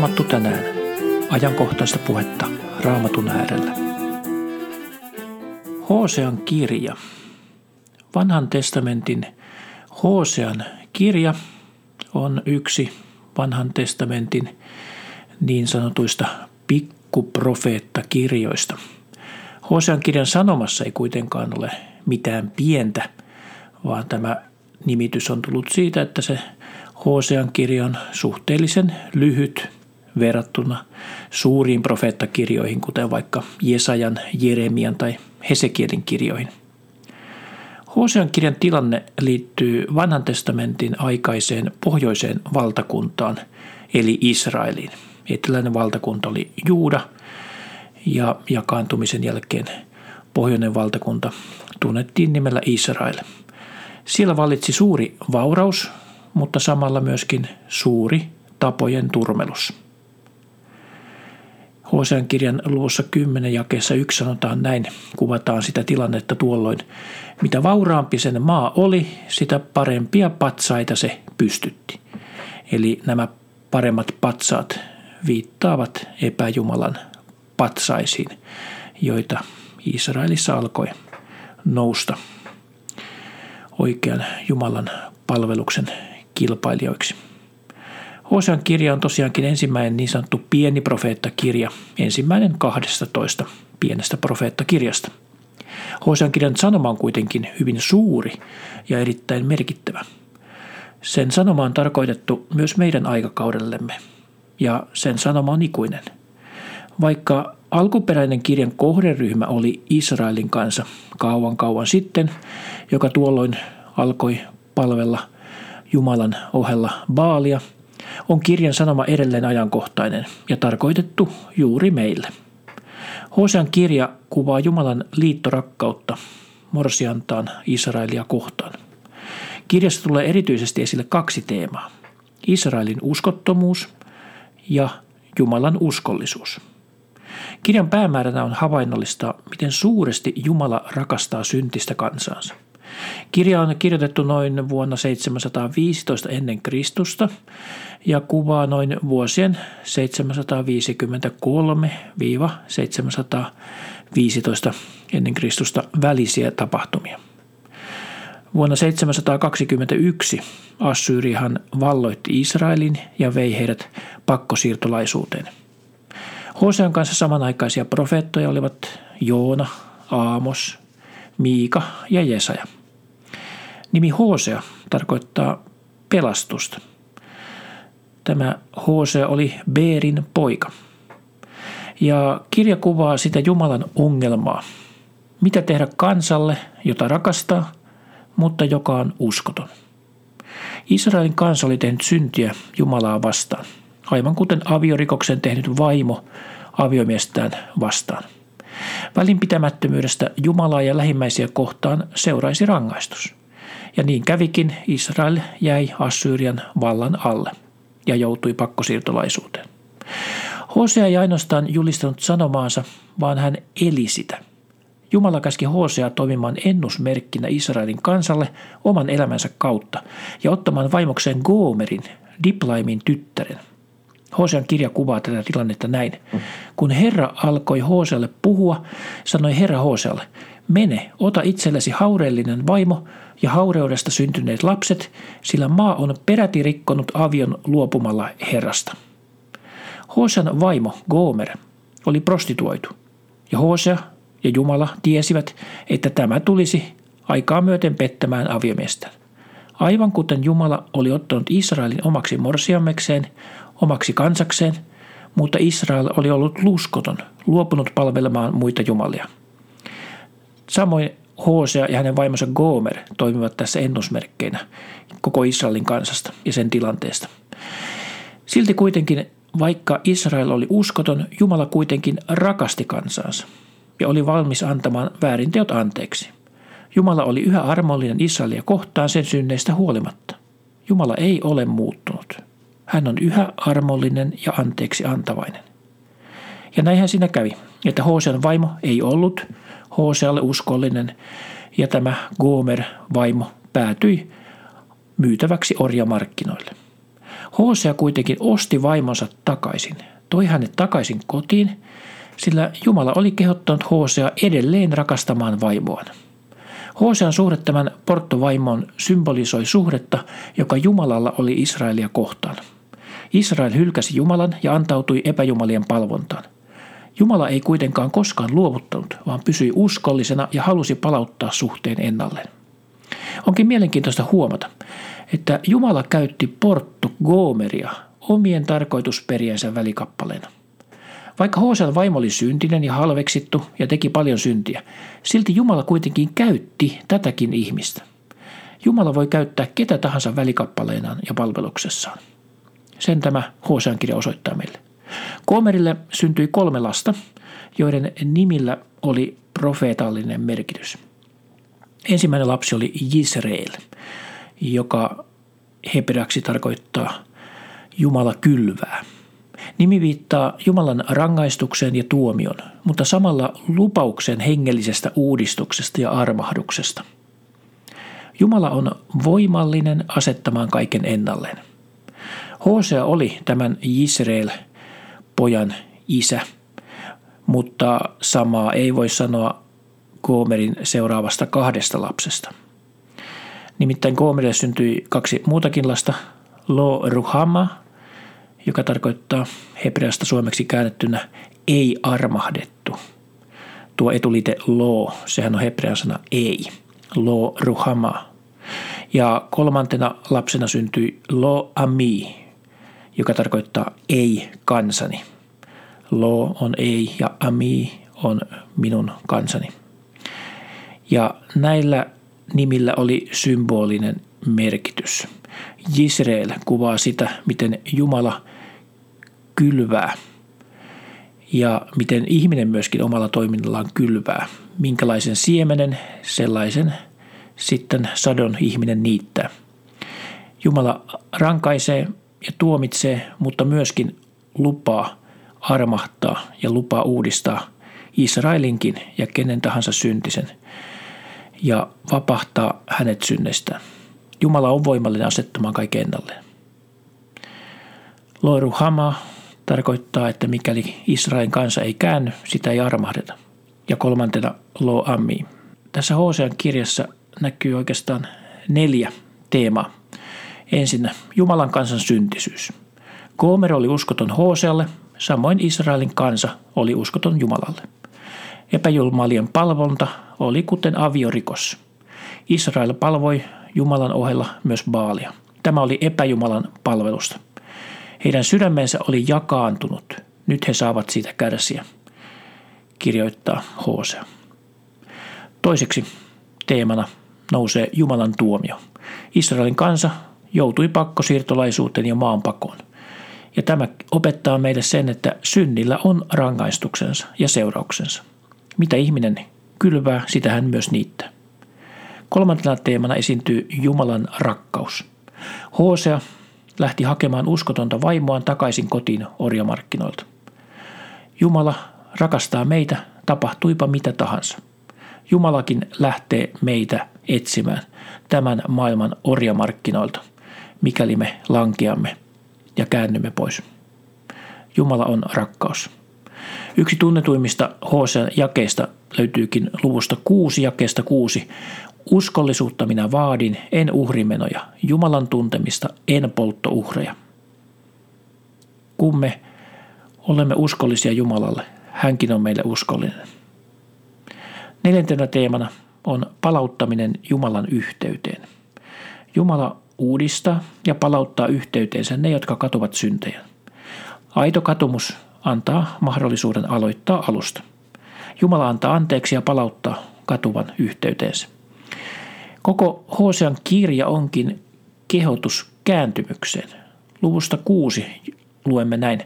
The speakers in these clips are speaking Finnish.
Raamattu tänään. Ajankohtaista puhetta Raamatun äärellä. Hosean kirja. Vanhan testamentin Hosean kirja on yksi vanhan testamentin niin sanotuista pikkuprofeettakirjoista. Hosean kirjan sanomassa ei kuitenkaan ole mitään pientä, vaan tämä nimitys on tullut siitä, että se Hosean kirja on suhteellisen lyhyt verrattuna suuriin profeettakirjoihin, kuten vaikka Jesajan, Jeremian tai Hesekielin kirjoihin. Hosean kirjan tilanne liittyy vanhan testamentin aikaiseen pohjoiseen valtakuntaan, eli Israeliin. Eteläinen valtakunta oli Juuda ja jakaantumisen jälkeen pohjoinen valtakunta tunnettiin nimellä Israel. Siellä vallitsi suuri vauraus, mutta samalla myöskin suuri tapojen turmelus. Hosean kirjan luvussa 10 jakeessa yksi sanotaan näin, kuvataan sitä tilannetta tuolloin. Mitä vauraampi sen maa oli, sitä parempia patsaita se pystytti. Eli nämä paremmat patsaat viittaavat epäjumalan patsaisiin, joita Israelissa alkoi nousta oikean Jumalan palveluksen kilpailijoiksi. Hosean kirja on tosiaankin ensimmäinen niin sanottu pieni profeettakirja, ensimmäinen 12 pienestä profeettakirjasta. Hosean kirjan sanoma on kuitenkin hyvin suuri ja erittäin merkittävä. Sen sanoma on tarkoitettu myös meidän aikakaudellemme, ja sen sanoma on ikuinen. Vaikka alkuperäinen kirjan kohderyhmä oli Israelin kansa kauan kauan sitten, joka tuolloin alkoi palvella Jumalan ohella Baalia, on kirjan sanoma edelleen ajankohtainen ja tarkoitettu juuri meille. Hosean kirja kuvaa Jumalan liittorakkautta morsiantaan Israelia kohtaan. Kirjassa tulee erityisesti esille kaksi teemaa. Israelin uskottomuus ja Jumalan uskollisuus. Kirjan päämääränä on havainnollista, miten suuresti Jumala rakastaa syntistä kansaansa – Kirja on kirjoitettu noin vuonna 715 ennen Kristusta ja kuvaa noin vuosien 753-715 ennen Kristusta välisiä tapahtumia. Vuonna 721 Assyrihan valloitti Israelin ja vei heidät pakkosiirtolaisuuteen. Hosean kanssa samanaikaisia profeettoja olivat Joona, Aamos, Miika ja Jesaja – Nimi Hosea tarkoittaa pelastusta. Tämä Hosea oli Beerin poika. Ja kirja kuvaa sitä Jumalan ongelmaa. Mitä tehdä kansalle, jota rakastaa, mutta joka on uskoton. Israelin kansa oli tehnyt syntiä Jumalaa vastaan, aivan kuten aviorikoksen tehnyt vaimo aviomiestään vastaan. Välinpitämättömyydestä Jumalaa ja lähimmäisiä kohtaan seuraisi rangaistus – ja niin kävikin, Israel jäi Assyrian vallan alle ja joutui pakkosiirtolaisuuteen. Hosea ei ainoastaan julistanut sanomaansa, vaan hän eli sitä. Jumala käski Hosea toimimaan ennusmerkkinä Israelin kansalle oman elämänsä kautta ja ottamaan vaimokseen Goomerin, Diplaimin tyttären. Hosean kirja kuvaa tätä tilannetta näin. Kun Herra alkoi Hosealle puhua, sanoi Herra Hosealle, mene, ota itsellesi haureellinen vaimo ja haureudesta syntyneet lapset, sillä maa on peräti rikkonut avion luopumalla Herrasta. Hosean vaimo Gomer oli prostituoitu, ja Hosea ja Jumala tiesivät, että tämä tulisi aikaa myöten pettämään aviomiestä. Aivan kuten Jumala oli ottanut Israelin omaksi morsiamekseen, omaksi kansakseen, mutta Israel oli ollut luskoton, luopunut palvelemaan muita jumalia. Samoin Hosea ja hänen vaimonsa Gomer toimivat tässä ennusmerkkeinä koko Israelin kansasta ja sen tilanteesta. Silti kuitenkin, vaikka Israel oli uskoton, Jumala kuitenkin rakasti kansansa ja oli valmis antamaan väärinteot anteeksi. Jumala oli yhä armollinen Israelia kohtaan sen synneistä huolimatta. Jumala ei ole muuttunut. Hän on yhä armollinen ja anteeksi antavainen. Ja näinhän siinä kävi, että Hosean vaimo ei ollut Hosealle uskollinen ja tämä Gomer vaimo päätyi myytäväksi orjamarkkinoille. Hosea kuitenkin osti vaimonsa takaisin, toi hänet takaisin kotiin, sillä Jumala oli kehottanut Hosea edelleen rakastamaan vaimoaan. Hosean suhde tämän porttovaimoon symbolisoi suhdetta, joka Jumalalla oli Israelia kohtaan. Israel hylkäsi Jumalan ja antautui epäjumalien palvontaan. Jumala ei kuitenkaan koskaan luovuttanut, vaan pysyi uskollisena ja halusi palauttaa suhteen ennalleen. Onkin mielenkiintoista huomata, että Jumala käytti Porttu Gomeria omien tarkoitusperiensä välikappaleena. Vaikka Hosean vaimo oli syntinen ja halveksittu ja teki paljon syntiä, silti Jumala kuitenkin käytti tätäkin ihmistä. Jumala voi käyttää ketä tahansa välikappaleenaan ja palveluksessaan. Sen tämä Hosean kirja osoittaa meille. Gomerille syntyi kolme lasta, joiden nimillä oli profeetallinen merkitys. Ensimmäinen lapsi oli Israel, joka hebreaksi tarkoittaa Jumala kylvää. Nimi viittaa Jumalan rangaistukseen ja tuomion, mutta samalla lupauksen hengellisestä uudistuksesta ja armahduksesta. Jumala on voimallinen asettamaan kaiken ennalleen. Hosea oli tämän Israel-pojan isä, mutta samaa ei voi sanoa Gomerin seuraavasta kahdesta lapsesta. Nimittäin Gomerille syntyi kaksi muutakin lasta, Lo Ruhama, joka tarkoittaa hebreasta suomeksi käännettynä ei armahdettu. Tuo etuliite lo, sehän on hebrean sana ei, lo ruhama. Ja kolmantena lapsena syntyi lo ami, joka tarkoittaa ei kansani. Lo on ei ja ami on minun kansani. Ja näillä nimillä oli symbolinen merkitys. Israel kuvaa sitä, miten Jumala kylvää ja miten ihminen myöskin omalla toiminnallaan kylvää. Minkälaisen siemenen, sellaisen sitten sadon ihminen niittää. Jumala rankaisee ja tuomitsee, mutta myöskin lupaa armahtaa ja lupaa uudistaa Israelinkin ja kenen tahansa syntisen ja vapahtaa hänet synnestä. Jumala on voimallinen asettamaan kaiken ennalleen. Loiru Hama tarkoittaa, että mikäli Israelin kansa ei käänny, sitä ei armahdeta. Ja kolmantena Lo Ammi. Tässä Hosean kirjassa näkyy oikeastaan neljä teemaa. Ensin Jumalan kansan syntisyys. Gomer oli uskoton Hosealle, samoin Israelin kansa oli uskoton Jumalalle. Epäjulmaalien palvonta oli kuten aviorikos. Israel palvoi Jumalan ohella myös Baalia. Tämä oli epäjumalan palvelusta. Heidän sydämensä oli jakaantunut. Nyt he saavat siitä kärsiä, kirjoittaa Hosea. Toiseksi teemana nousee Jumalan tuomio. Israelin kansa joutui pakkosiirtolaisuuteen ja maanpakoon. Ja tämä opettaa meille sen, että synnillä on rangaistuksensa ja seurauksensa. Mitä ihminen kylvää, sitä hän myös niittää. Kolmantena teemana esiintyy Jumalan rakkaus. Hosea lähti hakemaan uskotonta vaimoaan takaisin kotiin orjamarkkinoilta. Jumala rakastaa meitä, tapahtuipa mitä tahansa. Jumalakin lähtee meitä etsimään tämän maailman orjamarkkinoilta, mikäli me lankeamme ja käännymme pois. Jumala on rakkaus. Yksi tunnetuimmista Hosean jakeista löytyykin luvusta 6 jakeesta 6. Uskollisuutta minä vaadin, en uhrimenoja, Jumalan tuntemista, en polttouhreja. Kun me olemme uskollisia Jumalalle, hänkin on meille uskollinen. Neljäntenä teemana on palauttaminen Jumalan yhteyteen. Jumala uudistaa ja palauttaa yhteyteensä ne, jotka katuvat syntejä. Aito katumus antaa mahdollisuuden aloittaa alusta. Jumala antaa anteeksi ja palauttaa katuvan yhteyteensä. Koko Hosean kirja onkin kehotus kääntymykseen. Luvusta kuusi luemme näin.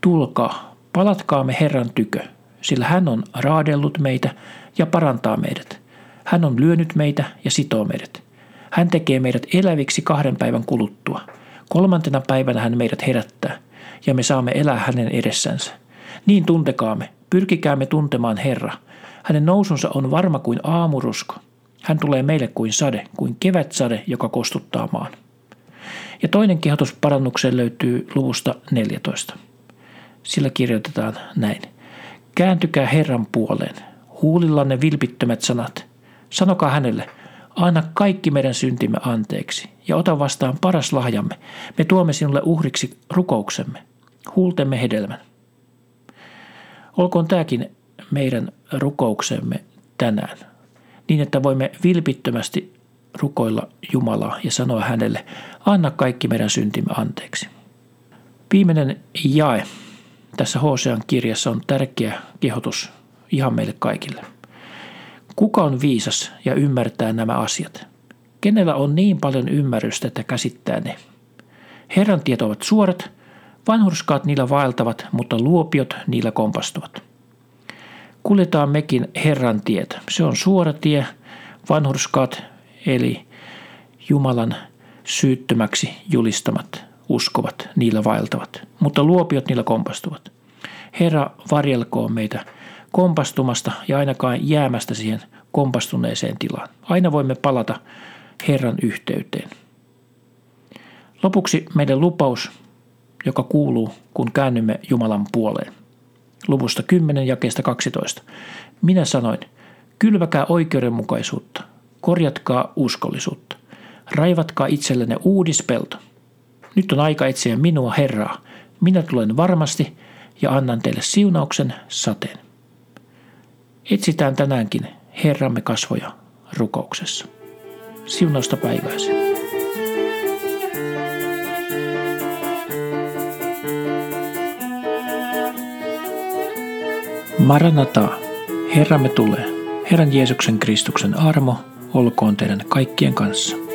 Tulkaa, palatkaamme Herran tykö, sillä hän on raadellut meitä ja parantaa meidät. Hän on lyönyt meitä ja sitoo meidät. Hän tekee meidät eläviksi kahden päivän kuluttua. Kolmantena päivänä hän meidät herättää ja me saamme elää hänen edessänsä. Niin tuntekaamme, pyrkikäämme tuntemaan Herra. Hänen nousunsa on varma kuin aamurusko. Hän tulee meille kuin sade, kuin kevätsade, joka kostuttaa maan. Ja toinen kehotus parannukseen löytyy luvusta 14. Sillä kirjoitetaan näin. Kääntykää Herran puoleen. Huulillanne vilpittömät sanat. Sanokaa hänelle, anna kaikki meidän syntimme anteeksi ja ota vastaan paras lahjamme. Me tuomme sinulle uhriksi rukouksemme, huultemme hedelmän. Olkoon tämäkin meidän rukouksemme tänään, niin että voimme vilpittömästi rukoilla Jumalaa ja sanoa hänelle, anna kaikki meidän syntimme anteeksi. Viimeinen jae tässä Hosean kirjassa on tärkeä kehotus ihan meille kaikille. Kuka on viisas ja ymmärtää nämä asiat? Kenellä on niin paljon ymmärrystä, että käsittää ne? Herran tiet ovat suorat, vanhurskaat niillä vaeltavat, mutta luopiot niillä kompastuvat. Kuljetaan mekin Herran tietä. Se on suora tie, vanhurskaat eli Jumalan syyttömäksi julistamat uskovat, niillä vaeltavat, mutta luopiot niillä kompastuvat. Herra varjelkoon meitä kompastumasta ja ainakaan jäämästä siihen kompastuneeseen tilaan. Aina voimme palata Herran yhteyteen. Lopuksi meidän lupaus, joka kuuluu, kun käännymme Jumalan puoleen. Luvusta 10 jakeesta 12. Minä sanoin, kylväkää oikeudenmukaisuutta, korjatkaa uskollisuutta, raivatkaa itsellenne uudispelto. Nyt on aika etsiä minua Herraa. Minä tulen varmasti ja annan teille siunauksen sateen. Etsitään tänäänkin Herramme kasvoja rukouksessa. Siunausta päiväisen. Maranata, Herramme tulee. Herran Jeesuksen Kristuksen armo olkoon teidän kaikkien kanssa.